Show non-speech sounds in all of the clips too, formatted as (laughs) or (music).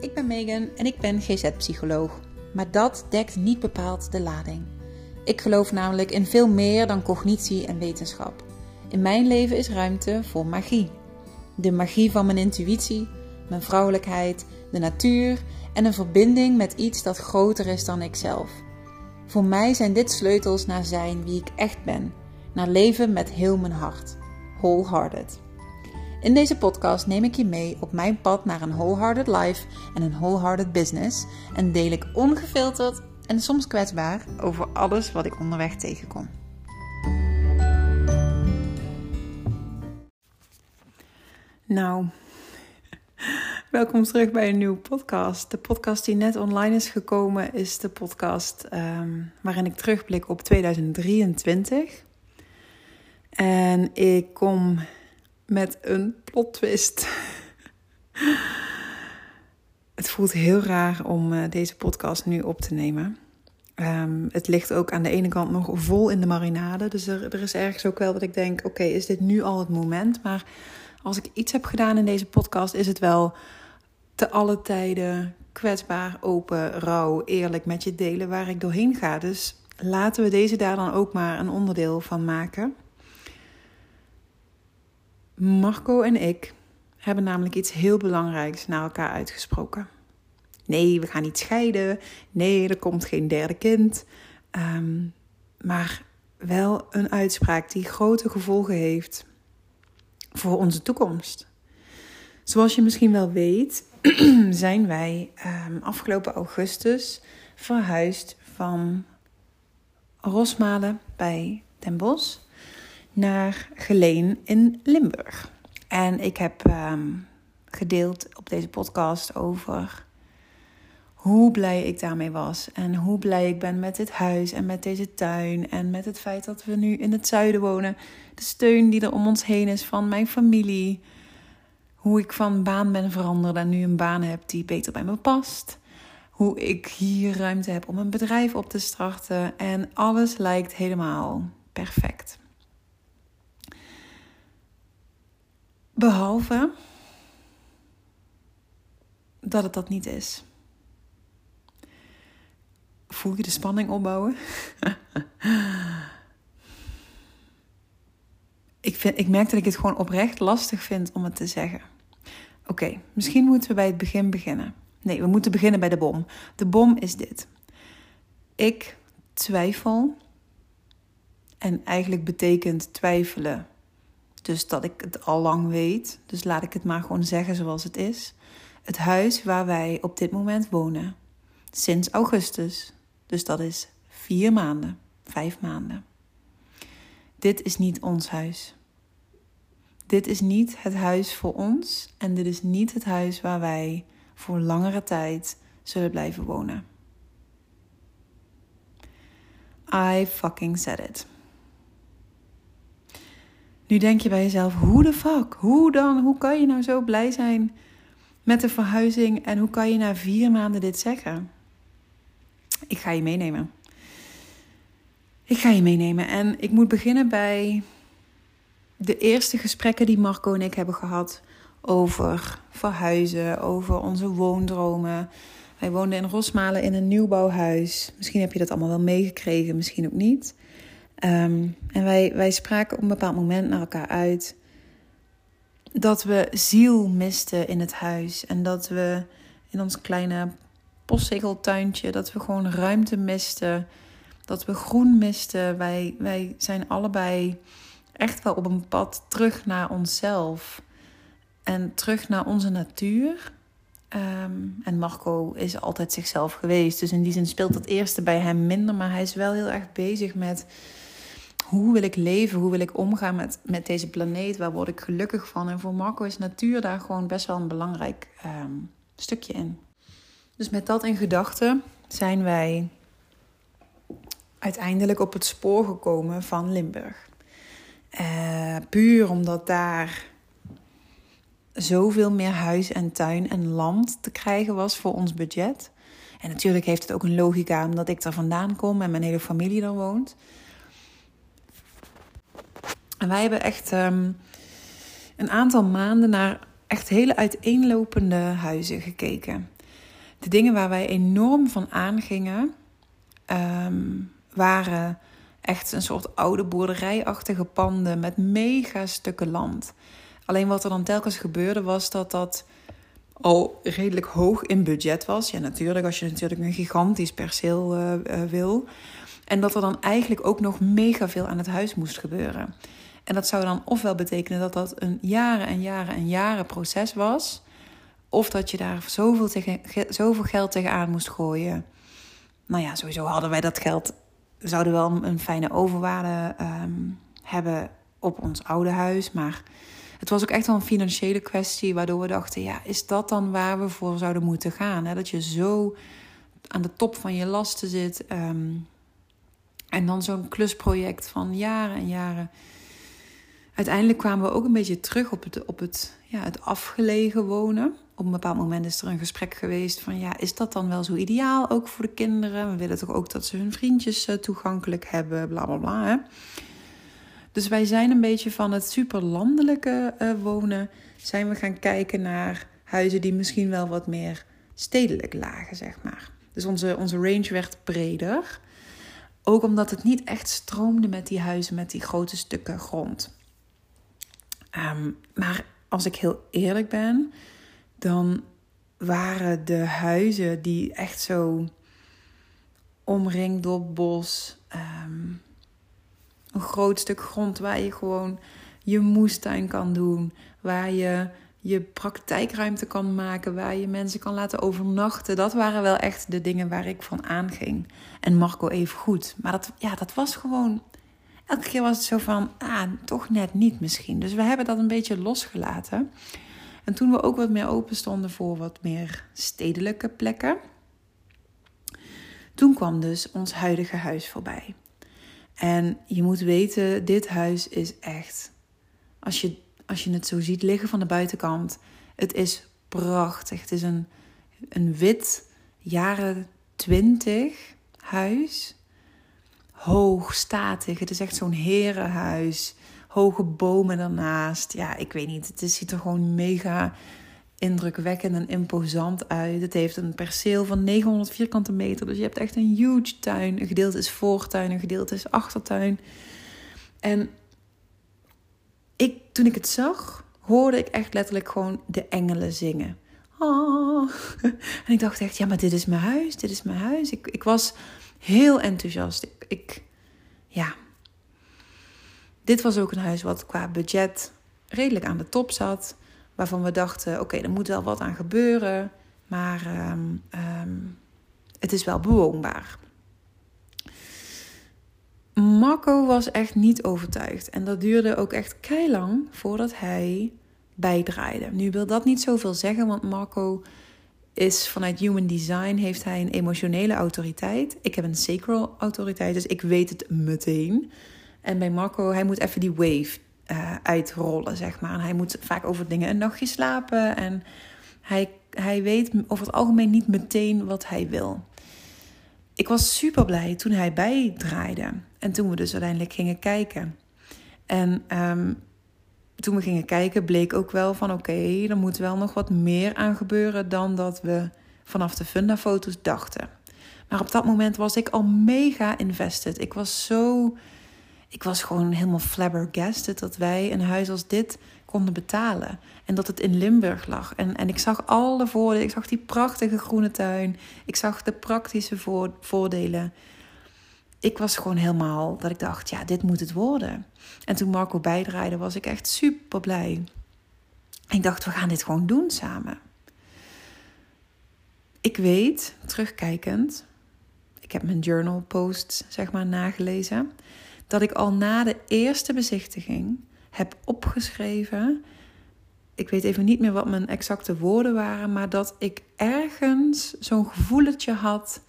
ik ben Megan en ik ben GZ-psycholoog. Maar dat dekt niet bepaald de lading. Ik geloof namelijk in veel meer dan cognitie en wetenschap. In mijn leven is ruimte voor magie. De magie van mijn intuïtie, mijn vrouwelijkheid, de natuur en een verbinding met iets dat groter is dan ikzelf. Voor mij zijn dit sleutels naar zijn wie ik echt ben, naar leven met heel mijn hart. Wholehearted. In deze podcast neem ik je mee op mijn pad naar een wholehearted life en een wholehearted business en deel ik ongefilterd en soms kwetsbaar over alles wat ik onderweg tegenkom. Nou, welkom terug bij een nieuwe podcast. De podcast die net online is gekomen is de podcast um, waarin ik terugblik op 2023. En ik kom met een plot twist. het voelt heel raar om uh, deze podcast nu op te nemen. Um, het ligt ook aan de ene kant nog vol in de marinade. Dus er, er is ergens ook wel dat ik denk: oké, is dit nu al het moment? Maar als ik iets heb gedaan in deze podcast, is het wel te alle tijden kwetsbaar, open, rauw, eerlijk met je delen waar ik doorheen ga. Dus laten we deze daar dan ook maar een onderdeel van maken. Marco en ik hebben namelijk iets heel belangrijks naar elkaar uitgesproken. Nee, we gaan niet scheiden. Nee, er komt geen derde kind. Um, maar wel een uitspraak die grote gevolgen heeft voor onze toekomst. Zoals je misschien wel weet, (clears throat) zijn wij um, afgelopen augustus verhuisd van Rosmalen bij Den Bosch naar Geleen in Limburg. En ik heb um, gedeeld op deze podcast over hoe blij ik daarmee was. En hoe blij ik ben met dit huis en met deze tuin. En met het feit dat we nu in het zuiden wonen. De steun die er om ons heen is van mijn familie. Hoe ik van baan ben veranderd en nu een baan heb die beter bij me past. Hoe ik hier ruimte heb om een bedrijf op te starten. En alles lijkt helemaal perfect. Behalve dat het dat niet is. Voel je de spanning opbouwen? (laughs) ik, vind, ik merk dat ik het gewoon oprecht lastig vind om het te zeggen. Oké, misschien moeten we bij het begin beginnen. Nee, we moeten beginnen bij de bom. De bom is dit. Ik twijfel. En eigenlijk betekent twijfelen dus dat ik het al lang weet. Dus laat ik het maar gewoon zeggen zoals het is. Het huis waar wij op dit moment wonen. Sinds augustus. Dus dat is vier maanden, vijf maanden. Dit is niet ons huis. Dit is niet het huis voor ons en dit is niet het huis waar wij voor langere tijd zullen blijven wonen. I fucking said it. Nu denk je bij jezelf: hoe de fuck? Hoe dan? Hoe kan je nou zo blij zijn met de verhuizing en hoe kan je na vier maanden dit zeggen? Ik ga je meenemen. Ik ga je meenemen en ik moet beginnen bij de eerste gesprekken die Marco en ik hebben gehad over verhuizen, over onze woondromen. Wij woonden in Rosmalen in een nieuwbouwhuis. Misschien heb je dat allemaal wel meegekregen, misschien ook niet. Um, en wij, wij spraken op een bepaald moment naar elkaar uit dat we ziel misten in het huis. En dat we in ons kleine postzegeltuintje, dat we gewoon ruimte misten. Dat we groen misten. Wij, wij zijn allebei echt wel op een pad terug naar onszelf. En terug naar onze natuur. Um, en Marco is altijd zichzelf geweest. Dus in die zin speelt dat eerste bij hem minder. Maar hij is wel heel erg bezig met hoe wil ik leven? Hoe wil ik omgaan met, met deze planeet? Waar word ik gelukkig van? En voor Marco is natuur daar gewoon best wel een belangrijk um, stukje in. Dus met dat in gedachten zijn wij uiteindelijk op het spoor gekomen van Limburg. Uh, puur omdat daar zoveel meer huis en tuin en land te krijgen was voor ons budget. En natuurlijk heeft het ook een logica omdat ik daar vandaan kom en mijn hele familie er woont. En wij hebben echt um, een aantal maanden naar echt hele uiteenlopende huizen gekeken. De dingen waar wij enorm van aangingen, ehm, waren echt een soort oude boerderijachtige panden met mega stukken land. Alleen wat er dan telkens gebeurde was dat dat al redelijk hoog in budget was. Ja, natuurlijk, als je natuurlijk een gigantisch perceel uh, wil. En dat er dan eigenlijk ook nog mega veel aan het huis moest gebeuren. En dat zou dan ofwel betekenen dat dat een jaren en jaren en jaren proces was. Of dat je daar zoveel, tegen, zoveel geld tegenaan moest gooien. Nou ja, sowieso hadden wij dat geld. We zouden wel een fijne overwaarde um, hebben op ons oude huis. Maar het was ook echt wel een financiële kwestie. Waardoor we dachten: ja, is dat dan waar we voor zouden moeten gaan? Hè? Dat je zo aan de top van je lasten zit. Um, en dan zo'n klusproject van jaren en jaren. Uiteindelijk kwamen we ook een beetje terug op het, op het, ja, het afgelegen wonen. Op een bepaald moment is er een gesprek geweest van ja, is dat dan wel zo ideaal ook voor de kinderen? We willen toch ook dat ze hun vriendjes eh, toegankelijk hebben, bla bla bla. Hè? Dus wij zijn een beetje van het superlandelijke uh, wonen, zijn we gaan kijken naar huizen die misschien wel wat meer stedelijk lagen, zeg maar. Dus onze, onze range werd breder. Ook omdat het niet echt stroomde met die huizen, met die grote stukken grond. Um, maar als ik heel eerlijk ben, dan waren de huizen die echt zo omringd door bos, um, een groot stuk grond waar je gewoon je moestuin kan doen, waar je je praktijkruimte kan maken, waar je mensen kan laten overnachten. Dat waren wel echt de dingen waar ik van aanging. En Marco even goed. Maar dat, ja, dat was gewoon. Elke keer was het zo van, ah, toch net niet misschien. Dus we hebben dat een beetje losgelaten. En toen we ook wat meer open stonden voor wat meer stedelijke plekken, toen kwam dus ons huidige huis voorbij. En je moet weten, dit huis is echt. Als je als je het zo ziet liggen van de buitenkant. Het is prachtig. Het is een, een wit jaren 20 huis. Hoog, statig. Het is echt zo'n herenhuis. Hoge bomen ernaast. Ja, ik weet niet. Het ziet er gewoon mega indrukwekkend en imposant uit. Het heeft een perceel van 900 vierkante meter. Dus je hebt echt een huge tuin. Een gedeelte is voortuin, een gedeelte is achtertuin. En ik, toen ik het zag, hoorde ik echt letterlijk gewoon de engelen zingen. Oh. (laughs) En ik dacht echt, ja, maar dit is mijn huis, dit is mijn huis. Ik, ik was heel enthousiast. Ik, ja. Dit was ook een huis wat qua budget redelijk aan de top zat. Waarvan we dachten, oké, er moet wel wat aan gebeuren. Maar um, um, het is wel bewoonbaar. Marco was echt niet overtuigd. En dat duurde ook echt lang voordat hij bijdraaide. Nu wil dat niet zoveel zeggen, want Marco is vanuit Human Design heeft hij een emotionele autoriteit. Ik heb een sacral autoriteit, dus ik weet het meteen. En bij Marco, hij moet even die wave uh, uitrollen, zeg maar. Hij moet vaak over dingen een nachtje slapen. En hij, hij weet over het algemeen niet meteen wat hij wil. Ik was super blij toen hij bijdraaide. En toen we dus uiteindelijk gingen kijken. En um, toen we gingen kijken, bleek ook wel van oké, okay, er moet wel nog wat meer aan gebeuren dan dat we vanaf de Funda-foto's dachten. Maar op dat moment was ik al mega invested. Ik was zo. Ik was gewoon helemaal flabbergasted dat wij een huis als dit konden betalen. En dat het in Limburg lag. En, en ik zag alle voordelen. Ik zag die prachtige groene tuin. Ik zag de praktische voordelen ik was gewoon helemaal dat ik dacht, ja, dit moet het worden. En toen Marco bijdraaide, was ik echt super blij. Ik dacht, we gaan dit gewoon doen samen. Ik weet, terugkijkend, ik heb mijn journal posts zeg maar nagelezen, dat ik al na de eerste bezichtiging heb opgeschreven. Ik weet even niet meer wat mijn exacte woorden waren, maar dat ik ergens zo'n gevoeletje had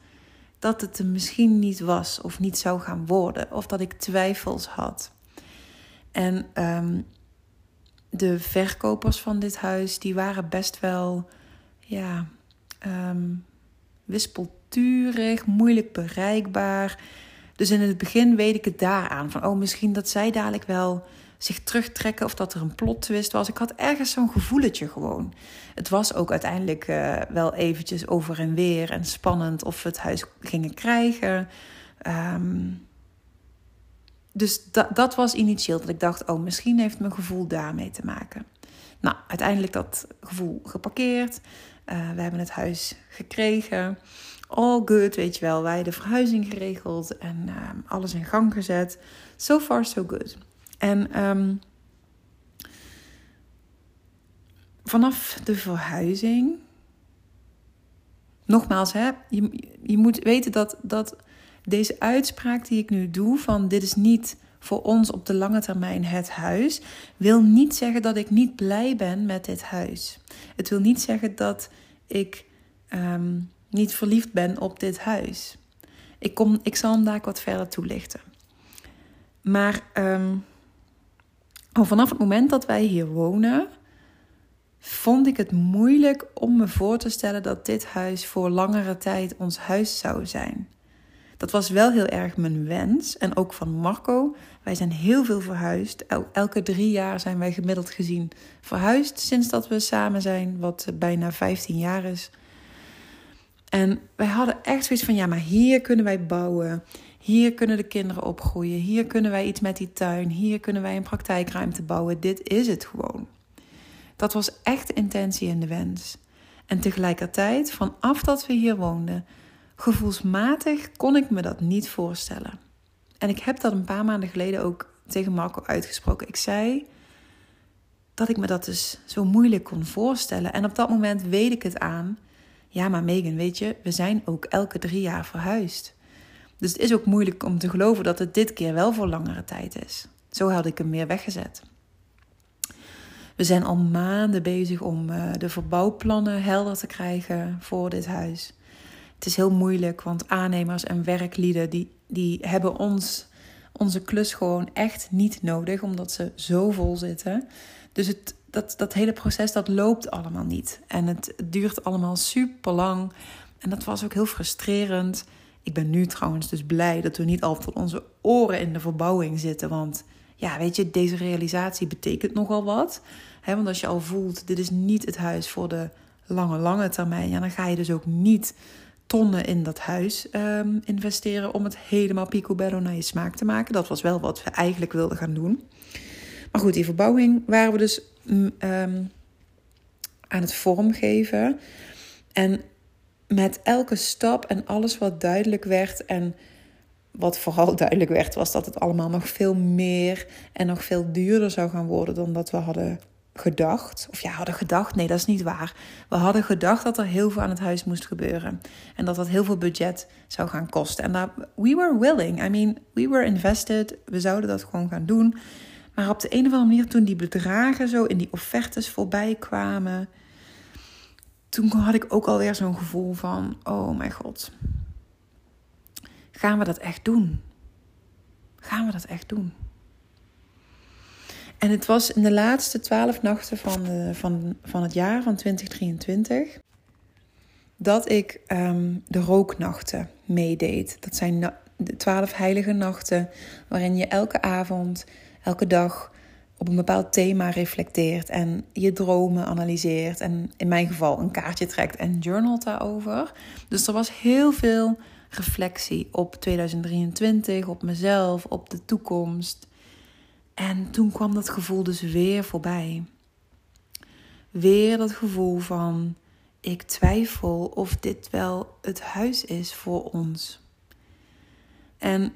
dat het er misschien niet was of niet zou gaan worden, of dat ik twijfels had. En um, de verkopers van dit huis, die waren best wel, ja, um, wispelturig, moeilijk bereikbaar. Dus in het begin weet ik het daaraan van, oh, misschien dat zij dadelijk wel zich terugtrekken of dat er een plot twist was. Ik had ergens zo'n gevoeletje gewoon. Het was ook uiteindelijk uh, wel eventjes over en weer en spannend of we het huis gingen krijgen. Um, dus dat, was initieel dat ik dacht, oh, misschien heeft mijn gevoel daarmee te maken. Nou, uiteindelijk dat gevoel geparkeerd. Uh, we hebben het huis gekregen. All good, weet je wel. Wij de verhuizing geregeld en uh, alles in gang gezet. So far, so good. En um, vanaf de verhuizing. Nogmaals, hè, je, je moet weten dat, dat deze uitspraak die ik nu doe: van dit is niet voor ons op de lange termijn het huis, wil niet zeggen dat ik niet blij ben met dit huis. Het wil niet zeggen dat ik um, niet verliefd ben op dit huis. Ik, kom, ik zal hem daar wat verder toelichten. Maar um, vanaf het moment dat wij hier wonen, vond ik het moeilijk om me voor te stellen dat dit huis voor langere tijd ons huis zou zijn. Dat was wel heel erg mijn wens. En ook van Marco. Wij zijn heel veel verhuisd. elke drie jaar zijn wij gemiddeld gezien verhuisd sinds dat we samen zijn, wat bijna 15 jaar is. En wij hadden echt zoiets van: ja, maar hier kunnen wij bouwen. Hier kunnen de kinderen opgroeien. Hier kunnen wij iets met die tuin. Hier kunnen wij een praktijkruimte bouwen. Dit is het gewoon. Dat was echt de intentie en de wens. En tegelijkertijd, vanaf dat we hier woonden, gevoelsmatig kon ik me dat niet voorstellen. En ik heb dat een paar maanden geleden ook tegen Marco uitgesproken. Ik zei dat ik me dat dus zo moeilijk kon voorstellen. En op dat moment weet ik het aan. Ja, maar Megan, weet je, we zijn ook elke drie jaar verhuisd. Dus het is ook moeilijk om te geloven dat het dit keer wel voor langere tijd is. Zo had ik hem meer weggezet. We zijn al maanden bezig om eh, de verbouwplannen helder te krijgen voor dit huis. Het is heel moeilijk, want aannemers en werklieden die, die hebben ons, onze klus gewoon echt niet nodig, omdat ze zo vol zitten. Dus het, dat, dat hele proces dat loopt allemaal niet. En het duurt allemaal super lang. En dat was ook heel frustrerend. Ik ben nu trouwens dus blij dat we niet al tot onze oren in de verbouwing zitten. Want ja, weet je, deze realisatie betekent nogal wat. Want als je al voelt, dit is niet het huis voor de lange, lange termijn. Ja, dan ga je dus ook niet tonnen in dat huis um, investeren om het helemaal picobello naar je smaak te maken. Dat was wel wat we eigenlijk wilden gaan doen. Maar goed, die verbouwing waren we dus um, aan het vormgeven. En met elke stap en alles wat duidelijk werd en wat vooral (laughs) duidelijk werd, was dat het allemaal nog veel meer en nog veel duurder zou gaan worden dan dat we hadden gedacht. Of ja, hadden gedacht. Nee, dat is niet waar. We hadden gedacht dat er heel veel aan het huis moest gebeuren. En dat dat heel veel budget zou gaan kosten. En dat, we were willing. I mean, we were invested. We zouden dat gewoon gaan doen. Maar op de een of andere manier, toen die bedragen zo in die offertes voorbij kwamen. Toen had ik ook alweer zo'n gevoel van: oh mijn god. Gaan we dat echt doen? Gaan we dat echt doen? En het was in de laatste twaalf nachten van, van, van het jaar, van 2023, dat ik um, de rooknachten meedeed. Dat zijn de twaalf heilige nachten waarin je elke avond, elke dag op een bepaald thema reflecteert en je dromen analyseert. En in mijn geval een kaartje trekt en journalt daarover. Dus er was heel veel reflectie op 2023, op mezelf, op de toekomst. En toen kwam dat gevoel dus weer voorbij. Weer dat gevoel van: ik twijfel of dit wel het huis is voor ons. En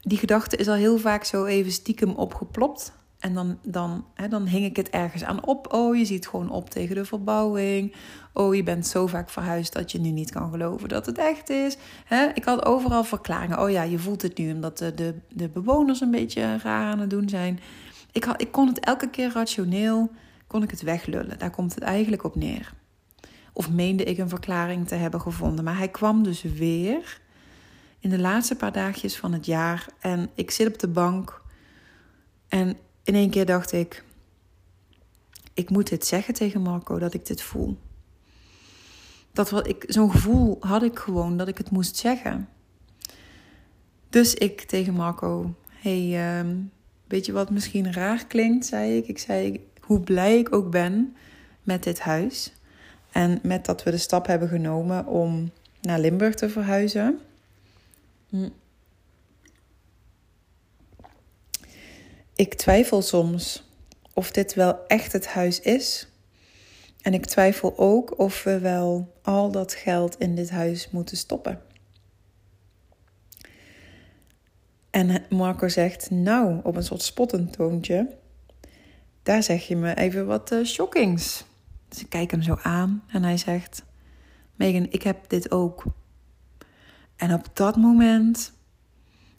die gedachte is al heel vaak zo even stiekem opgeplopt. En dan, dan, hè, dan hing ik het ergens aan op. Oh, je ziet gewoon op tegen de verbouwing. Oh, je bent zo vaak verhuisd dat je nu niet kan geloven dat het echt is. Hè? Ik had overal verklaringen. Oh ja, je voelt het nu omdat de, de, de bewoners een beetje raar aan het doen zijn. Ik, had, ik kon het elke keer rationeel kon ik het weglullen. Daar komt het eigenlijk op neer. Of meende ik een verklaring te hebben gevonden. Maar hij kwam dus weer in de laatste paar dagjes van het jaar. En ik zit op de bank. En in één keer dacht ik: ik moet dit zeggen tegen Marco dat ik dit voel. Dat wat ik, zo'n gevoel had ik gewoon dat ik het moest zeggen. Dus ik tegen Marco: hey, um, Weet je wat misschien raar klinkt, zei ik. Ik zei hoe blij ik ook ben met dit huis. En met dat we de stap hebben genomen om naar Limburg te verhuizen. Ik twijfel soms of dit wel echt het huis is. En ik twijfel ook of we wel al dat geld in dit huis moeten stoppen. En Marco zegt, nou, op een soort spottend toontje, daar zeg je me even wat uh, shockings. Dus ik kijk hem zo aan en hij zegt, Megan, ik heb dit ook. En op dat moment,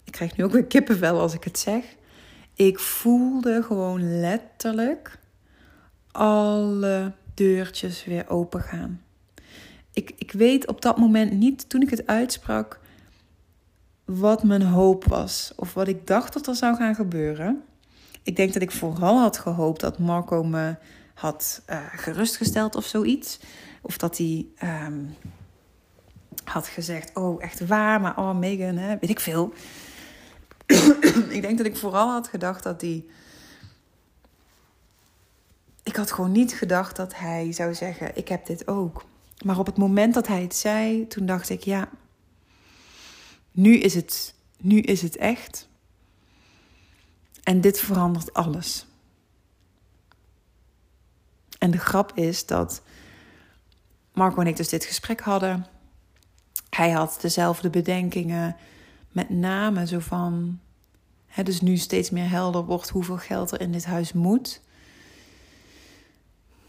ik krijg nu ook weer kippenvel als ik het zeg, ik voelde gewoon letterlijk alle deurtjes weer open gaan. Ik, ik weet op dat moment niet, toen ik het uitsprak, wat mijn hoop was of wat ik dacht dat er zou gaan gebeuren. Ik denk dat ik vooral had gehoopt dat Marco me had uh, gerustgesteld of zoiets. Of dat hij ehm, had gezegd: Oh, echt waar, maar oh, Megan, hè, weet ik veel. (clears throat) ik denk dat ik vooral had gedacht dat hij. Ik had gewoon niet gedacht dat hij zou zeggen: Ik heb dit ook. Maar op het moment dat hij het zei, toen dacht ik: Ja, nu is het, nu is het echt. En dit verandert alles. En de grap is dat Marco en ik dus dit gesprek hadden. Hij had dezelfde bedenkingen, met name zo van. Hè, dus nu steeds meer helder wordt hoeveel geld er in dit huis moet.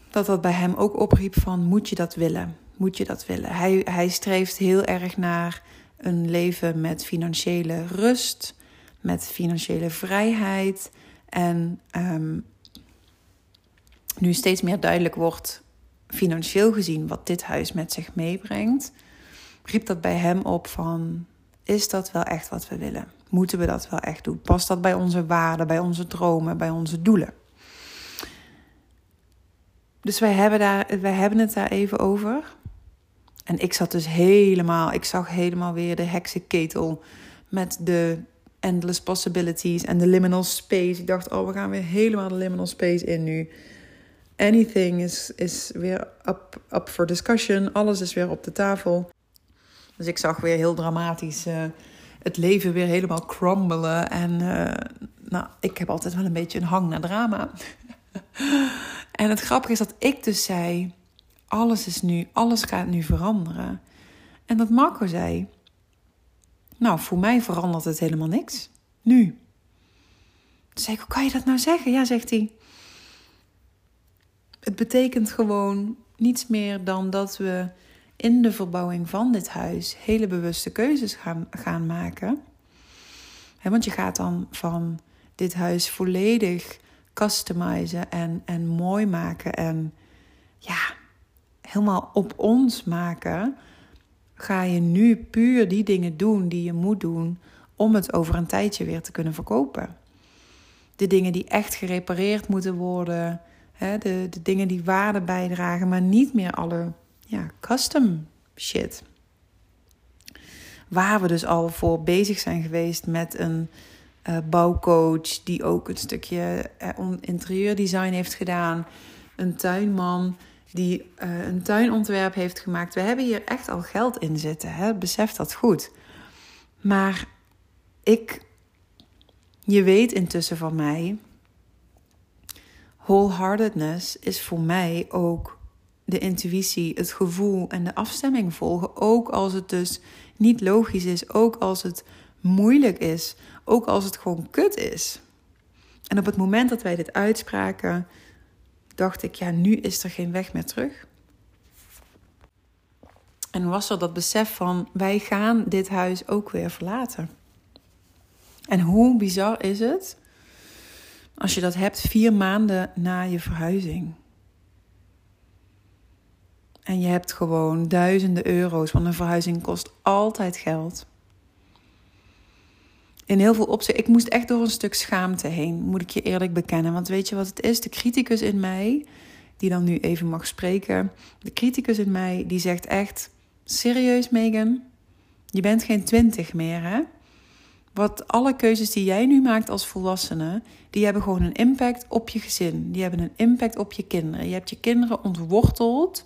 Dat dat bij hem ook opriep van moet je dat willen? Moet je dat willen? Hij, hij streeft heel erg naar een leven met financiële rust, met financiële vrijheid. En um, nu steeds meer duidelijk wordt, financieel gezien, wat dit huis met zich meebrengt, riep dat bij hem op van, is dat wel echt wat we willen? Moeten we dat wel echt doen? Past dat bij onze waarden, bij onze dromen, bij onze doelen? Dus wij hebben, daar, wij hebben het daar even over. En ik zat dus helemaal, ik zag helemaal weer de heksenketel met de endless possibilities en de liminal space. Ik dacht, oh, we gaan weer helemaal de liminal space in nu. Anything is, is weer up, up for discussion. Alles is weer op de tafel. Dus ik zag weer heel dramatisch uh, het leven weer helemaal crumbelen. En uh, nou, ik heb altijd wel een beetje een hang naar drama. (laughs) en het grappige is dat ik dus zei alles is nu, alles gaat nu veranderen. En dat Marco zei, nou, voor mij verandert het helemaal niks. Nu. Toen zei ik, hoe kan je dat nou zeggen? Ja, zegt hij. Het betekent gewoon niets meer dan dat we in de verbouwing van dit huis hele bewuste keuzes gaan, gaan maken. want je gaat dan van dit huis volledig customizen en, en mooi maken. En ja, helemaal op ons maken, ga je nu puur die dingen doen die je moet doen om het over een tijdje weer te kunnen verkopen. De dingen die echt gerepareerd moeten worden, de, de dingen die waarde bijdragen, maar niet meer alle ja, custom shit. Waar we dus al voor bezig zijn geweest met een uh, bouwcoach die ook een stukje uh, interieurdesign heeft gedaan, een tuinman die uh, een tuinontwerp heeft gemaakt. We hebben hier echt al geld in zitten, hè? besef dat goed. Maar ik, je weet intussen van mij, wholeheartedness is voor mij ook de intuïtie, het gevoel en de afstemming volgen. Ook als het dus niet logisch is, ook als het moeilijk is, ook als het gewoon kut is. En op het moment dat wij dit uitspraken, dacht ik, ja, nu is er geen weg meer terug. En was er dat besef van, wij gaan dit huis ook weer verlaten. En hoe bizar is het als je dat hebt vier maanden na je verhuizing. En je hebt gewoon duizenden euro's, want een verhuizing kost altijd geld in heel veel opzichten. Ik moest echt door een stuk schaamte heen, moet ik je eerlijk bekennen. Want weet je wat het is? De criticus in mij, die dan nu even mag spreken. De criticus in mij, die zegt echt: Serieus, Megan? Je bent geen twintig meer, hè? Wat alle keuzes die jij nu maakt als volwassene, die hebben gewoon een impact op je gezin. Die hebben een impact op je kinderen. Je hebt je kinderen ontworteld.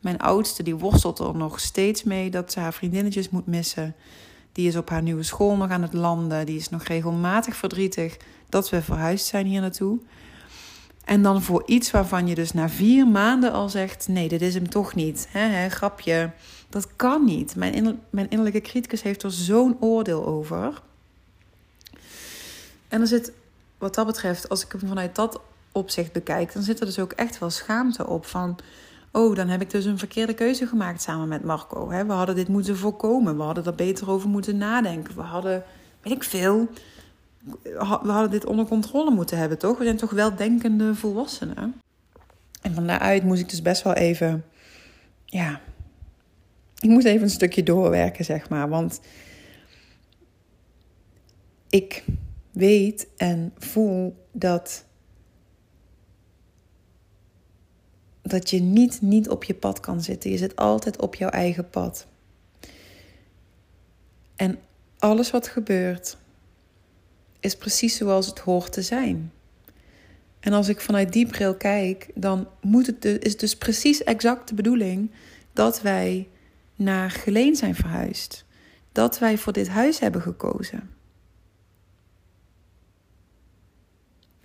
Mijn oudste die worstelt er nog steeds mee dat ze haar vriendinnetjes moet missen. Die is op haar nieuwe school nog aan het landen. Die is nog regelmatig verdrietig dat we verhuisd zijn hier naartoe. En dan voor iets waarvan je dus na vier maanden al zegt: nee, dit is hem toch niet. Grapje. Dat kan niet. Mijn, mijn innerlijke criticus heeft er zo'n oordeel over. En er zit, wat dat betreft, als ik hem vanuit dat opzicht bekijk, dan zit er dus ook echt wel schaamte op van. Oh, dan heb ik dus een verkeerde keuze gemaakt samen met Marco. We hadden dit moeten voorkomen. We hadden er beter over moeten nadenken. We hadden, weet ik veel, we hadden dit onder controle moeten hebben, toch? We zijn toch wel denkende volwassenen. En van daaruit moest ik dus best wel even, ja, ik moest even een stukje doorwerken, zeg maar. Want ik weet en voel dat, dat je niet, niet op je pad kan zitten. Je zit altijd op jouw eigen pad. En alles wat gebeurt, is precies zoals het hoort te zijn. En als ik vanuit die bril kijk, dan moet het dus, is dus precies exact de bedoeling dat wij naar Geleen zijn verhuisd. Dat wij voor dit huis hebben gekozen.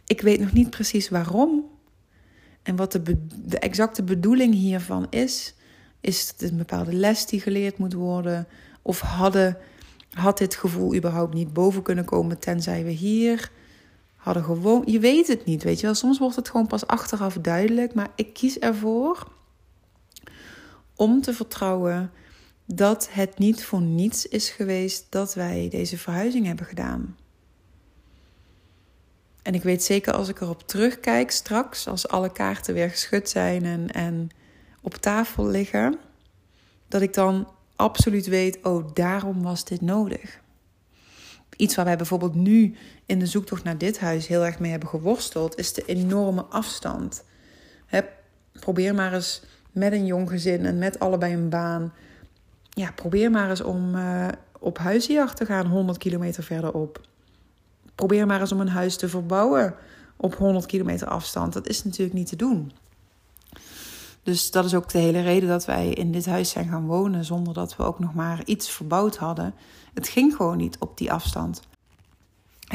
Ik weet nog niet precies waarom en wat de, de exacte bedoeling hiervan is. Is het een bepaalde les die geleerd moet worden? Of hadden had dit gevoel überhaupt niet boven kunnen komen tenzij we hier hadden gewoon. Je weet het niet, weet je wel. Soms wordt het gewoon pas achteraf duidelijk. Maar ik kies ervoor om te vertrouwen dat het niet voor niets is geweest dat wij deze verhuizing hebben gedaan. En ik weet zeker als ik erop terugkijk straks, als alle kaarten weer geschud zijn en, en op tafel liggen, dat ik dan absoluut weet, oh, daarom was dit nodig. Iets waar wij bijvoorbeeld nu in de zoektocht naar dit huis heel erg mee hebben geworsteld, is de enorme afstand. probeer maar eens met een jong gezin en met allebei een baan. Ja, probeer maar eens om uh, op huisjacht te gaan 100 kilometer verderop. Probeer maar eens om een huis te verbouwen op 100 kilometer afstand. Dat is natuurlijk niet te doen. Dus dat is ook de hele reden dat wij in dit huis zijn gaan wonen zonder dat we ook nog maar iets verbouwd hadden. Het ging gewoon niet op die afstand.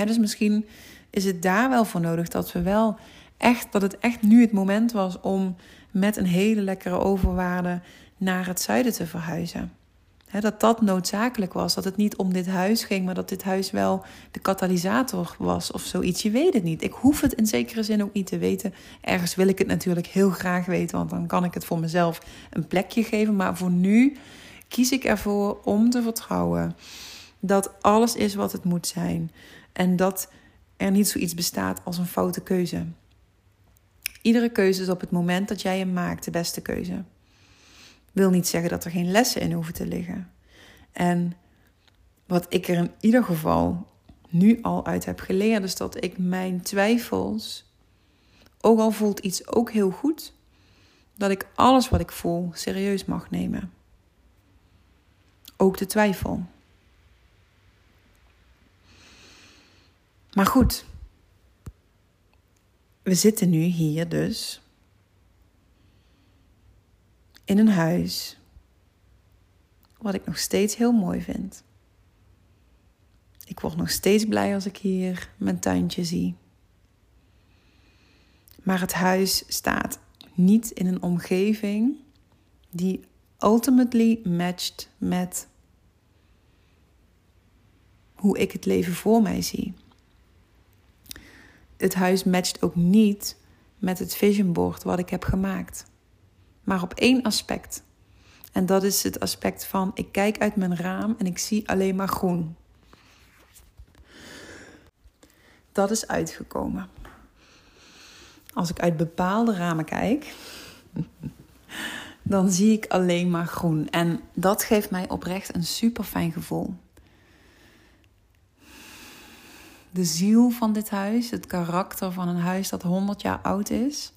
dus misschien is het daar wel voor nodig dat we wel echt, dat het echt nu het moment was om met een hele lekkere overwaarde naar het zuiden te verhuizen dat dat noodzakelijk was. Dat het niet om dit huis ging, maar dat dit huis wel de katalysator was of zoiets. Je weet het niet. Ik hoef het in zekere zin ook niet te weten. Ergens wil ik het natuurlijk heel graag weten, want dan kan ik het voor mezelf een plekje geven. Maar voor nu kies ik ervoor om te vertrouwen dat alles is wat het moet zijn. En dat er niet zoiets bestaat als een foute keuze. Iedere keuze is op het moment dat jij hem maakt de beste keuze wil niet zeggen dat er geen lessen in hoeven te liggen. En wat ik er in ieder geval nu al uit heb geleerd, is dat ik mijn twijfels, ook al voelt iets ook heel goed, dat ik alles wat ik voel serieus mag nemen. Ook de twijfel. Maar goed, we zitten nu hier dus in een huis. Wat ik nog steeds heel mooi vind. Ik word nog steeds blij als ik hier mijn tuintje zie. Maar het huis staat niet in een omgeving die ultimately matcht met hoe ik het leven voor mij zie. Het huis matcht ook niet met het vision board wat ik heb gemaakt maar op één aspect. En dat is het aspect van ik kijk uit mijn raam en ik zie alleen maar groen. Dat is uitgekomen. Als ik uit bepaalde ramen kijk, (laughs) dan zie ik alleen maar groen. En dat geeft mij oprecht een super fijn gevoel. De ziel van dit huis, het karakter van een huis dat 100 jaar oud is,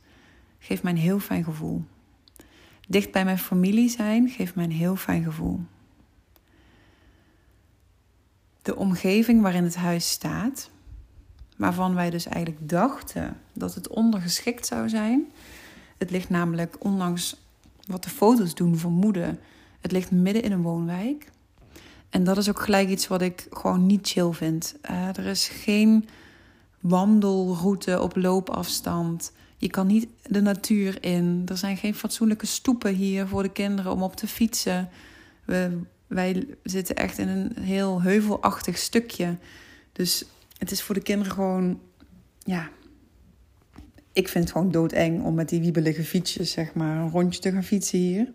geeft mij een heel fijn gevoel. Dicht bij mijn familie zijn geeft mij een heel fijn gevoel. de omgeving waarin het huis staat, waarvan wij dus eigenlijk dachten dat het ondergeschikt zou zijn. Het ligt namelijk, ondanks wat de foto's doen vermoeden, het ligt midden in een woonwijk. En dat is ook gelijk iets wat ik gewoon niet chill vind. Uh, er is geen wandelroute op loopafstand. Je kan niet de natuur in. Er zijn geen fatsoenlijke stoepen hier voor de kinderen om op te fietsen. We, wij zitten echt in een heel heuvelachtig stukje. Dus het is voor de kinderen gewoon, ja. Ik vind het gewoon doodeng om met die wiebelige fietsjes, zeg maar, een rondje te gaan fietsen hier.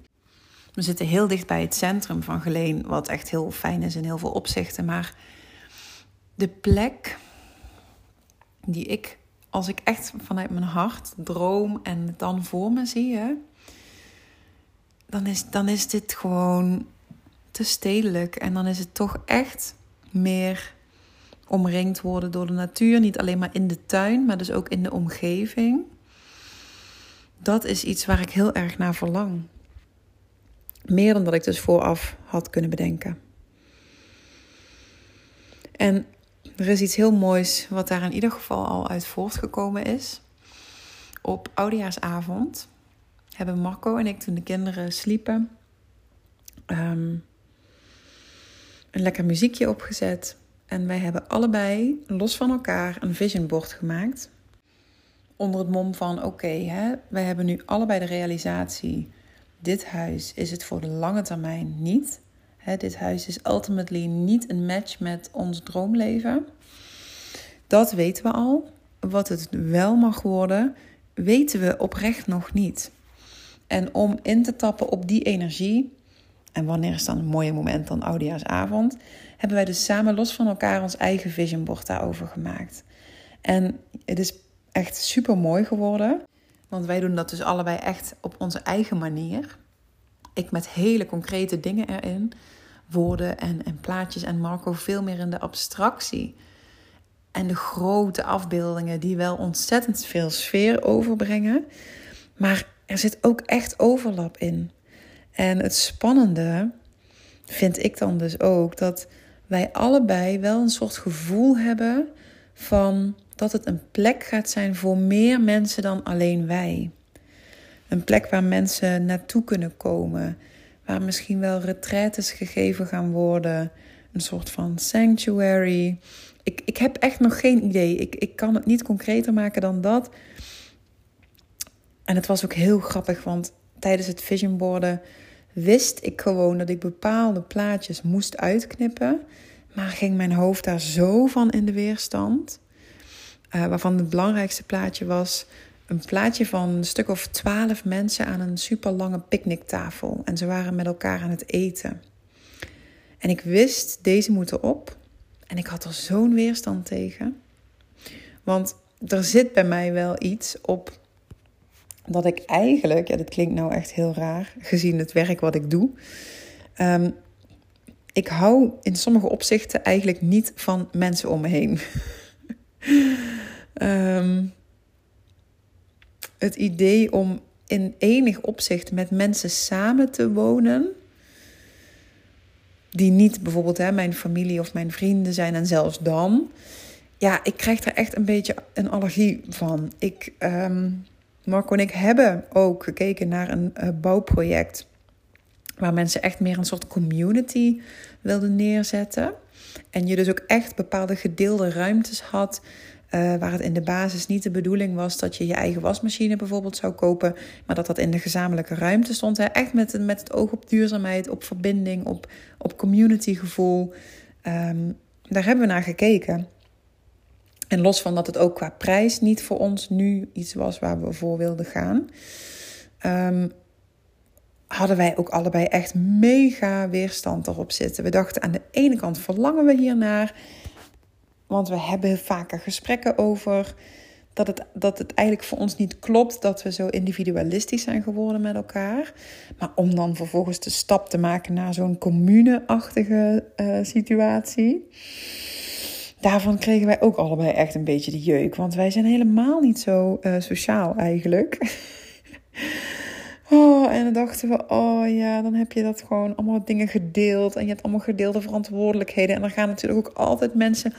We zitten heel dicht bij het centrum van Geleen, wat echt heel fijn is in heel veel opzichten. Maar de plek die ik, als ik echt vanuit mijn hart droom en het dan voor me zie, hè, dan, is, dan is dit gewoon te stedelijk. En dan is het toch echt meer omringd worden door de natuur. Niet alleen maar in de tuin, maar dus ook in de omgeving. Dat is iets waar ik heel erg naar verlang. Meer dan dat ik dus vooraf had kunnen bedenken. En er is iets heel moois wat daar in ieder geval al uit voortgekomen is. Op oudejaarsavond hebben Marco en ik, toen de kinderen sliepen, um, een lekker muziekje opgezet. En wij hebben allebei los van elkaar een vision board gemaakt. Onder het mom van: oké, okay, wij hebben nu allebei de realisatie dit huis is het voor de lange termijn niet. Dit huis is ultimately niet een match met ons droomleven. Dat weten we al. Wat het wel mag worden, weten we oprecht nog niet. En om in te tappen op die energie, en wanneer is dan een mooie moment dan oudejaarsavond, hebben wij dus samen los van elkaar ons eigen vision board daarover gemaakt. En het is echt super mooi geworden. Want wij doen dat dus allebei echt op onze eigen manier. Ik met hele concrete dingen erin, woorden en, en plaatjes. En Marco veel meer in de abstractie. En de grote afbeeldingen die wel ontzettend veel sfeer overbrengen. Maar er zit ook echt overlap in. En het spannende vind ik dan dus ook dat wij allebei wel een soort gevoel hebben van dat het een plek gaat zijn voor meer mensen dan alleen wij. Een plek waar mensen naartoe kunnen komen, waar misschien wel retraites gegeven gaan worden, een soort van sanctuary. Ik, ik heb echt nog geen idee. Ik, ik kan het niet concreter maken dan dat. En het was ook heel grappig, want tijdens het vision boarden wist ik gewoon dat ik bepaalde plaatjes moest uitknippen. Maar ging mijn hoofd daar zo van in de weerstand. Uh, waarvan het belangrijkste plaatje was een plaatje van een stuk of twaalf mensen aan een super lange picknicktafel. En ze waren met elkaar aan het eten. En ik wist, deze moeten op. En ik had er zo'n weerstand tegen. Want er zit bij mij wel iets op dat ik eigenlijk, ja, dit klinkt nou echt heel raar, gezien het werk wat ik doe. Um, ik hou in sommige opzichten eigenlijk niet van mensen om me heen. um, (laughs) het idee om in enig opzicht met mensen samen te wonen. Die niet bijvoorbeeld hè, mijn familie of mijn vrienden zijn. En zelfs dan. Ja, ik krijg er echt een beetje een allergie van. Ik, um, Marco en ik hebben ook gekeken naar een uh, bouwproject. Waar mensen echt meer een soort community wilden neerzetten. En je dus ook echt bepaalde gedeelde ruimtes had uh, waar het in de basis niet de bedoeling was dat je je eigen wasmachine bijvoorbeeld zou kopen, maar dat dat in de gezamenlijke ruimte stond. Hè? Echt met, met het oog op duurzaamheid, op verbinding, op, op communitygevoel. Um, daar hebben we naar gekeken. En los van dat het ook qua prijs niet voor ons nu iets was waar we voor wilden gaan, um, hadden wij ook allebei echt mega weerstand erop zitten. We dachten aan de ene kant verlangen we hiernaar. Want we hebben vaker gesprekken over dat het, dat het eigenlijk voor ons niet klopt dat we zo individualistisch zijn geworden met elkaar. Maar om dan vervolgens de stap te maken naar zo'n commune-achtige uh, situatie. Daarvan kregen wij ook allebei echt een beetje de jeuk. Want wij zijn helemaal niet zo uh, sociaal eigenlijk. (laughs) oh, en dan dachten we, oh ja, dan heb je dat gewoon allemaal dingen gedeeld. En je hebt allemaal gedeelde verantwoordelijkheden. En er gaan natuurlijk ook altijd mensen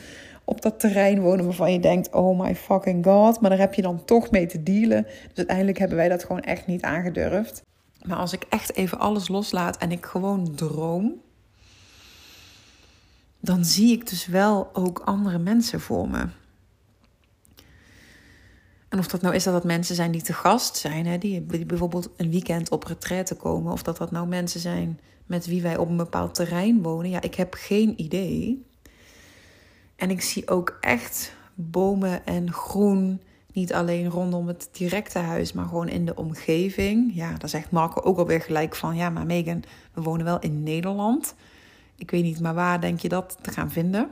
op dat terrein wonen waarvan je denkt, oh my fucking god. Maar daar heb je dan toch mee te dealen. Dus uiteindelijk hebben wij dat gewoon echt niet aangedurfd. Maar als ik echt even alles loslaat en ik gewoon droom, dan zie ik dus wel ook andere mensen voor me. En of dat nou is dat dat mensen zijn die te gast zijn, hè, die bijvoorbeeld een weekend op retraite komen, of dat dat nou mensen zijn met wie wij op een bepaald terrein wonen, ja, ik heb geen idee. En ik zie ook echt bomen en groen, niet alleen rondom het directe huis, maar gewoon in de omgeving. Ja, daar zegt Marco ook alweer gelijk van, ja, maar Megan, we wonen wel in Nederland. Ik weet niet, maar waar denk je dat te gaan vinden?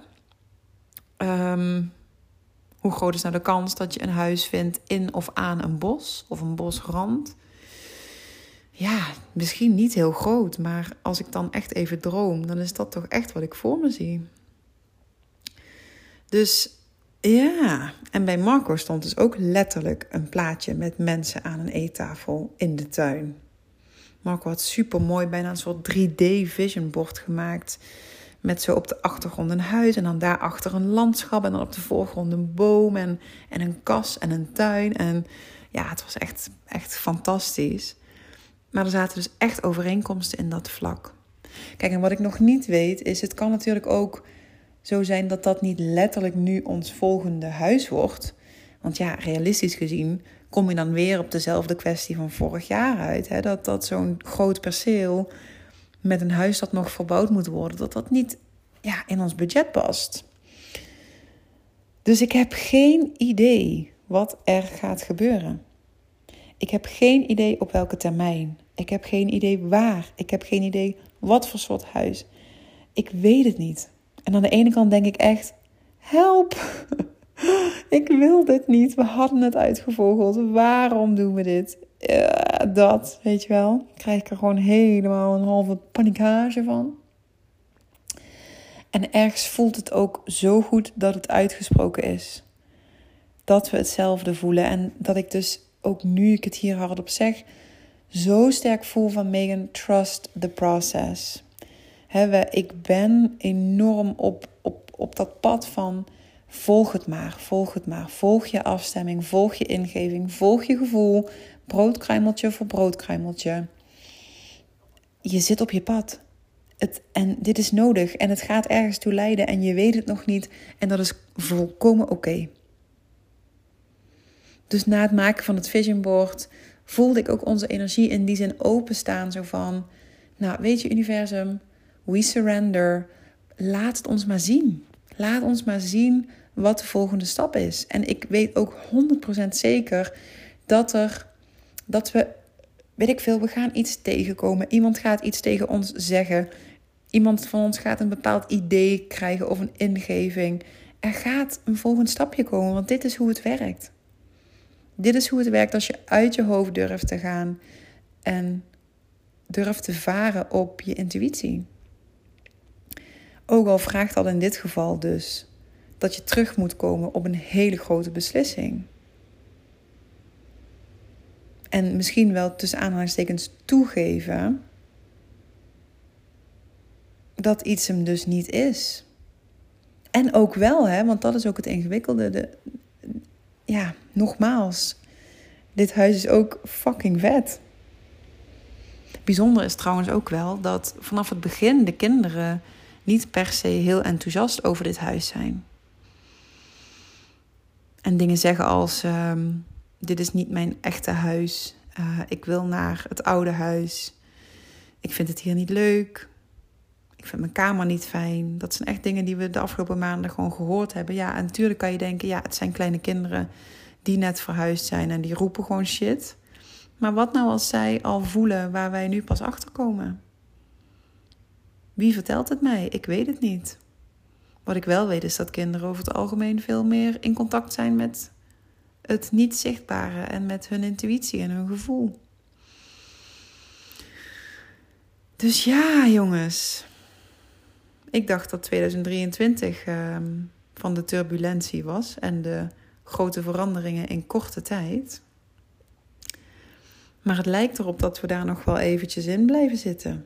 Um, hoe groot is nou de kans dat je een huis vindt in of aan een bos of een bosrand? Ja, misschien niet heel groot, maar als ik dan echt even droom, dan is dat toch echt wat ik voor me zie. Dus ja, en bij Marco stond dus ook letterlijk een plaatje met mensen aan een eettafel in de tuin. Marco had super mooi, bijna een soort 3D vision board gemaakt met zo op de achtergrond een huis en dan daarachter een landschap en dan op de voorgrond een boom en, en een kas en een tuin. En ja, het was echt, echt fantastisch. Maar er zaten dus echt overeenkomsten in dat vlak. Kijk, en wat ik nog niet weet is, het kan natuurlijk ook zo zijn dat dat niet letterlijk nu ons volgende huis wordt. Want ja, realistisch gezien kom je dan weer op dezelfde kwestie van vorig jaar uit. Hè? Dat, dat zo'n groot perceel met een huis dat nog verbouwd moet worden, dat dat niet ja, in ons budget past. Dus ik heb geen idee wat er gaat gebeuren. Ik heb geen idee op welke termijn. Ik heb geen idee waar. Ik heb geen idee wat voor soort huis. Ik weet het niet. En aan de ene kant denk ik echt: help! (laughs) ik wil dit niet. We hadden het uitgevogeld. Waarom doen we dit? dat, weet je wel. Krijg ik er gewoon helemaal een halve panikage van. En ergens voelt het ook zo goed dat het uitgesproken is. Dat we hetzelfde voelen. En dat ik dus ook nu ik het hier hardop zeg, zo sterk voel van Megan, trust the process. Ik ben enorm op, op, op dat pad van volg het maar, volg het maar. Volg je afstemming, volg je ingeving, volg je gevoel, broodkruimeltje voor broodkruimeltje. Je zit op je pad. Het, en dit is nodig en het gaat ergens toe leiden en je weet het nog niet en dat is volkomen oké. Dus na het maken van het vision board voelde ik ook onze energie in die zin openstaan. Zo van, nou weet je universum, we surrender. Laat het ons maar zien. Laat ons maar zien wat de volgende stap is. En ik weet ook 100% zeker dat er dat we, weet ik veel, we gaan iets tegenkomen. Iemand gaat iets tegen ons zeggen. Iemand van ons gaat een bepaald idee krijgen of een ingeving. Er gaat een volgend stapje komen, want dit is hoe het werkt. Dit is hoe het werkt als je uit je hoofd durft te gaan en durft te varen op je intuïtie. Ook al vraagt dat in dit geval dus dat je terug moet komen op een hele grote beslissing en misschien wel tussen aanhalingstekens toegeven dat iets hem dus niet is. En ook wel, hè, want dat is ook het ingewikkelde. De, ja, nogmaals, dit huis is ook fucking vet. Bijzonder is trouwens ook wel dat vanaf het begin de kinderen niet per se heel enthousiast over dit huis zijn. En dingen zeggen als: ehm, dit is niet mijn echte huis. Uh, ik wil naar het oude huis. Ik vind het hier niet leuk. Ik vind mijn kamer niet fijn. Dat zijn echt dingen die we de afgelopen maanden gewoon gehoord hebben. Ja, en natuurlijk kan je denken, ja, het zijn kleine kinderen die net verhuisd zijn en die roepen gewoon shit. Maar wat nou als zij al voelen waar wij nu pas achter komen? Wie vertelt het mij? Ik weet het niet. Wat ik wel weet is dat kinderen over het algemeen veel meer in contact zijn met het niet zichtbare en met hun intuïtie en hun gevoel. Dus ja, jongens. Ik dacht dat 2023 ehm, van de turbulentie was en de grote veranderingen in korte tijd. Maar het lijkt erop dat we daar nog wel eventjes in blijven zitten.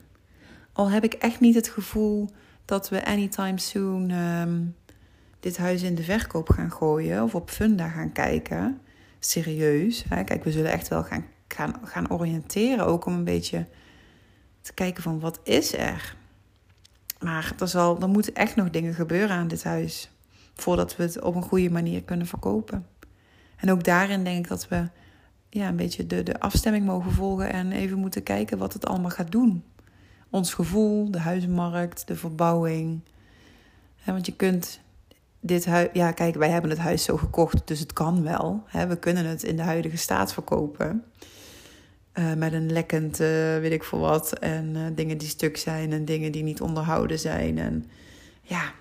Al heb ik echt niet het gevoel dat we anytime soon ehm, dit huis in de verkoop gaan gooien of op Funda gaan kijken. Serieus. Hè? Kijk, we zullen echt wel gaan, gaan, gaan oriënteren. Ook om een beetje te kijken van wat is er. Maar er, zal, er moeten echt nog dingen gebeuren aan dit huis. Voordat we het op een goede manier kunnen verkopen. En ook daarin denk ik dat we ja, een beetje de, de afstemming mogen volgen en even moeten kijken wat het allemaal gaat doen. Ons gevoel, de huizenmarkt, de verbouwing. want je kunt dit huis. Ja, kijk, wij hebben het huis zo gekocht, dus het kan wel. we kunnen het in de huidige staat verkopen. Uh, met een lekkend, uh, weet ik veel wat. En uh, dingen die stuk zijn en dingen die niet onderhouden zijn. En ja,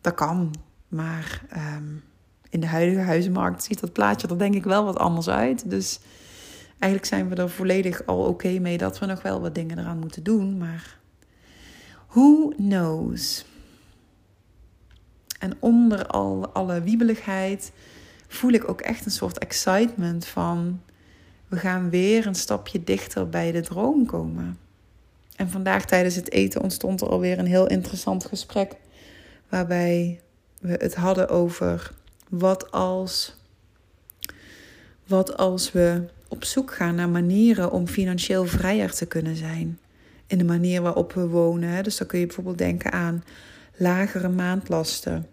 dat kan. Maar um, in de huidige huizenmarkt ziet dat plaatje er denk ik wel wat anders uit. Dus eigenlijk zijn we er volledig al oké mee dat we nog wel wat dingen eraan moeten doen. Maar who knows? En onder al, alle wiebeligheid voel ik ook echt een soort excitement van... we gaan weer een stapje dichter bij de droom komen. En vandaag tijdens het eten ontstond er alweer een heel interessant gesprek... waarbij we het hadden over wat als, wat als we op zoek gaan naar manieren om financieel vrijer te kunnen zijn. In de manier waarop we wonen. Dus dan kun je bijvoorbeeld denken aan lagere maandlasten.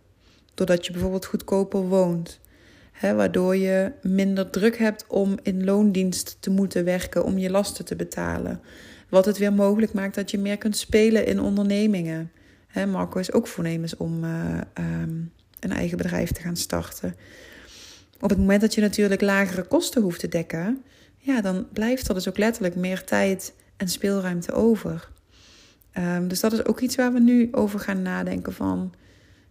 Doordat je bijvoorbeeld goedkoper woont. Waardoor je minder druk hebt om in loondienst te moeten werken om je lasten te betalen. Wat het weer mogelijk maakt dat je meer kunt spelen in ondernemingen. Marco is ook voornemens om uh, een eigen bedrijf te gaan starten. Op het moment dat je natuurlijk lagere kosten hoeft te dekken, ja, dan blijft er dus ook letterlijk meer tijd en speelruimte over. Um, dus dat is ook iets waar we nu over gaan nadenken van,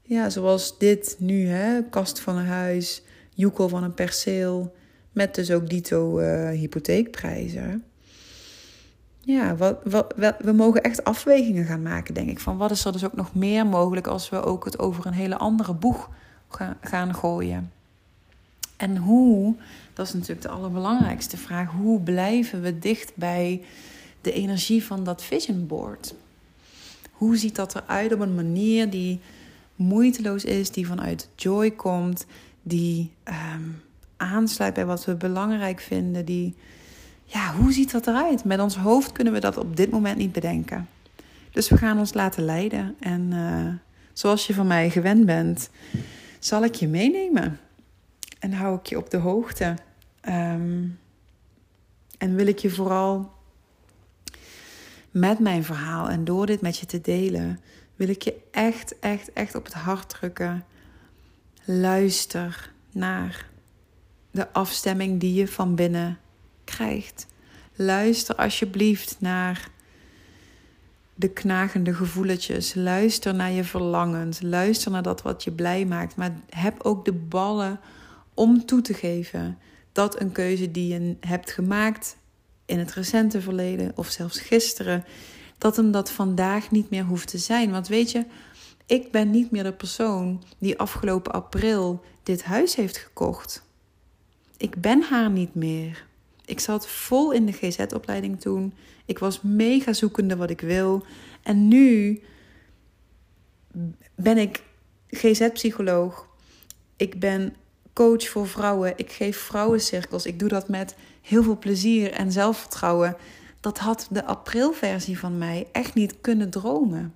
ja, zoals dit nu, hè, kast van een huis, joekel van een perceel, met dus ook dito uh, hypotheekprijzen. Ja, wat, wat, we mogen echt afwegingen gaan maken, denk ik. Van wat is er dus ook nog meer mogelijk als we ook het over een hele andere boeg gaan gooien? En hoe, dat is natuurlijk de allerbelangrijkste vraag, hoe blijven we dicht bij de energie van dat vision board? Hoe ziet dat eruit op een manier die moeiteloos is, die vanuit joy komt, die um, aansluit bij wat we belangrijk vinden, die ja, hoe ziet dat eruit? Met ons hoofd kunnen we dat op dit moment niet bedenken. Dus we gaan ons laten leiden. En uh, zoals je van mij gewend bent, zal ik je meenemen. En hou ik je op de hoogte. Um, en wil ik je vooral met mijn verhaal en door dit met je te delen, wil ik je echt, echt, echt op het hart drukken. Luister naar de afstemming die je van binnen krijgt. Luister alsjeblieft naar de knagende gevoeletjes. Luister naar je verlangens. Luister naar dat wat je blij maakt. Maar heb ook de ballen om toe te geven dat een keuze die je hebt gemaakt in het recente verleden of zelfs gisteren, dat hem dat vandaag niet meer hoeft te zijn. Want weet je, ik ben niet meer de persoon die afgelopen april dit huis heeft gekocht. Ik ben haar niet meer. Ik zat vol in de GZ-opleiding toen. Ik was mega zoekende wat ik wil. En nu ben ik GZ-psycholoog. Ik ben coach voor vrouwen. Ik geef vrouwencirkels. Ik doe dat met heel veel plezier en zelfvertrouwen. Dat had de aprilversie van mij echt niet kunnen dromen.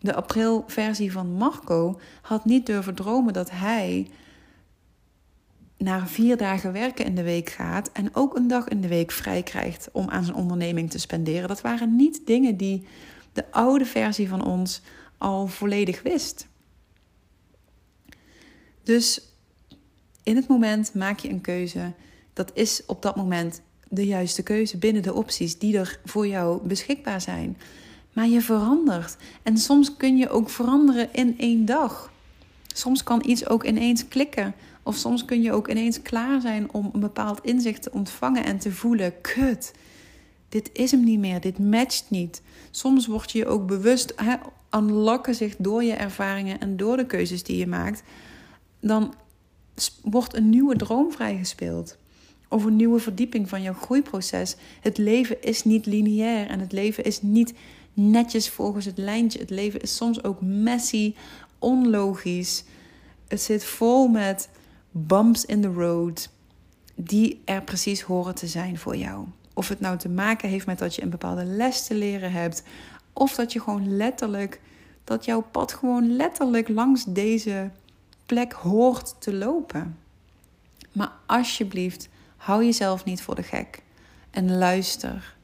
De aprilversie van Marco had niet durven dromen dat hij naar vier dagen werken in de week gaat en ook een dag in de week vrij krijgt om aan zijn onderneming te spenderen. Dat waren niet dingen die de oude versie van ons al volledig wist. Dus in het moment maak je een keuze. Dat is op dat moment de juiste keuze binnen de opties die er voor jou beschikbaar zijn. Maar je verandert. En soms kun je ook veranderen in één dag. Soms kan iets ook ineens klikken of soms kun je ook ineens klaar zijn om een bepaald inzicht te ontvangen en te voelen: kut, dit is hem niet meer, dit matcht niet. Soms word je je ook bewust, hè, zich door je ervaringen en door de keuzes die je maakt. Dan wordt een nieuwe droom vrijgespeeld. Over nieuwe verdieping van jouw groeiproces. Het leven is niet lineair en het leven is niet netjes volgens het lijntje. Het leven is soms ook messy, onlogisch. Het zit vol met bumps in the road die er precies horen te zijn voor jou. Of het nou te maken heeft met dat je een bepaalde les te leren hebt, of dat je gewoon letterlijk, dat jouw pad gewoon letterlijk langs deze hoort te lopen. Maar alsjeblieft, hou jezelf niet voor de gek en luister.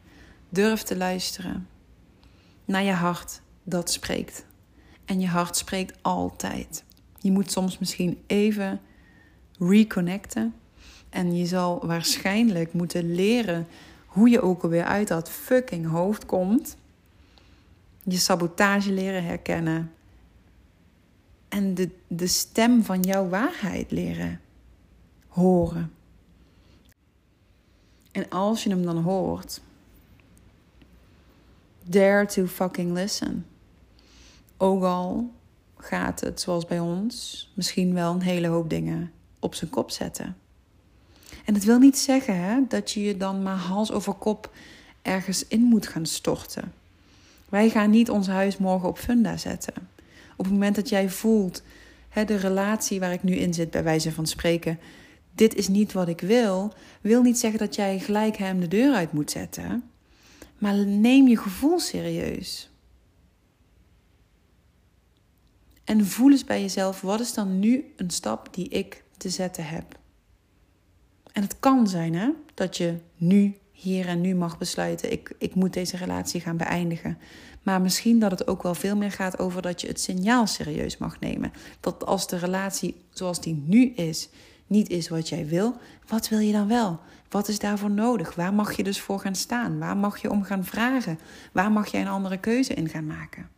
Durf te luisteren naar je hart dat spreekt. En je hart spreekt altijd. Je moet soms misschien even reconnecten. En je zal waarschijnlijk moeten leren hoe je ook alweer uit dat fucking hoofd komt. Je sabotage leren herkennen. En de, de stem van jouw waarheid leren horen. En als je hem dan hoort, dare to fucking listen. Ook al gaat het zoals bij ons misschien wel een hele hoop dingen op zijn kop zetten. En dat wil niet zeggen hè, dat je je dan maar hals over kop ergens in moet gaan storten. Wij gaan niet ons huis morgen op funda zetten. Op het moment dat jij voelt, hè, de relatie waar ik nu in zit, bij wijze van spreken, dit is niet wat ik wil, wil niet zeggen dat jij gelijk hem de deur uit moet zetten. Maar neem je gevoel serieus. En voel eens bij jezelf, wat is dan nu een stap die ik te zetten heb? En het kan zijn hè, dat je nu, hier en nu mag besluiten: ik, ik moet deze relatie gaan beëindigen. Maar misschien dat het ook wel veel meer gaat over dat je het signaal serieus mag nemen. Dat als de relatie zoals die nu is, niet is wat jij wil, wat wil je dan wel? Wat is daarvoor nodig? Waar mag je dus voor gaan staan? Waar mag je om gaan vragen? Waar mag jij een andere keuze in gaan maken?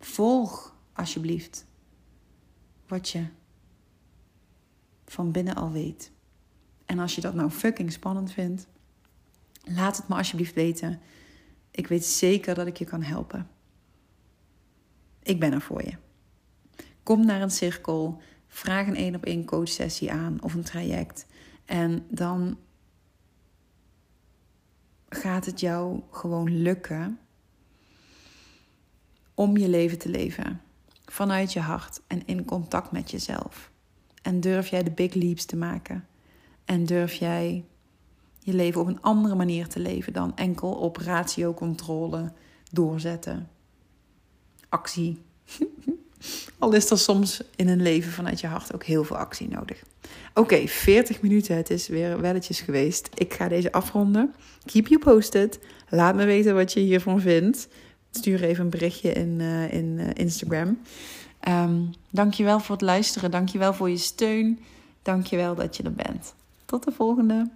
Volg alsjeblieft wat je van binnen al weet. En als je dat nou fucking spannend vindt, laat het me alsjeblieft weten. Ik weet zeker dat ik je kan helpen. Ik ben er voor je. Kom naar een cirkel, vraag een één op één coachsessie aan of een traject. En dan gaat het jou gewoon lukken om je leven te leven. Vanuit je hart en in contact met jezelf. En durf jij de big leaps te maken. En durf jij je leven op een andere manier te leven dan enkel op ratiocontrole, doorzetten, actie. (laughs) Al is er soms in een leven vanuit je hart ook heel veel actie nodig. Oké, 40 minuten. Het is weer welletjes geweest. Ik ga deze afronden. Keep you posted. Laat me weten wat je hiervan vindt. Stuur even een berichtje in, uh, in uh, Instagram. Um, dankjewel voor het luisteren. Dankjewel voor je steun. Dankjewel dat je er bent. Tot de volgende.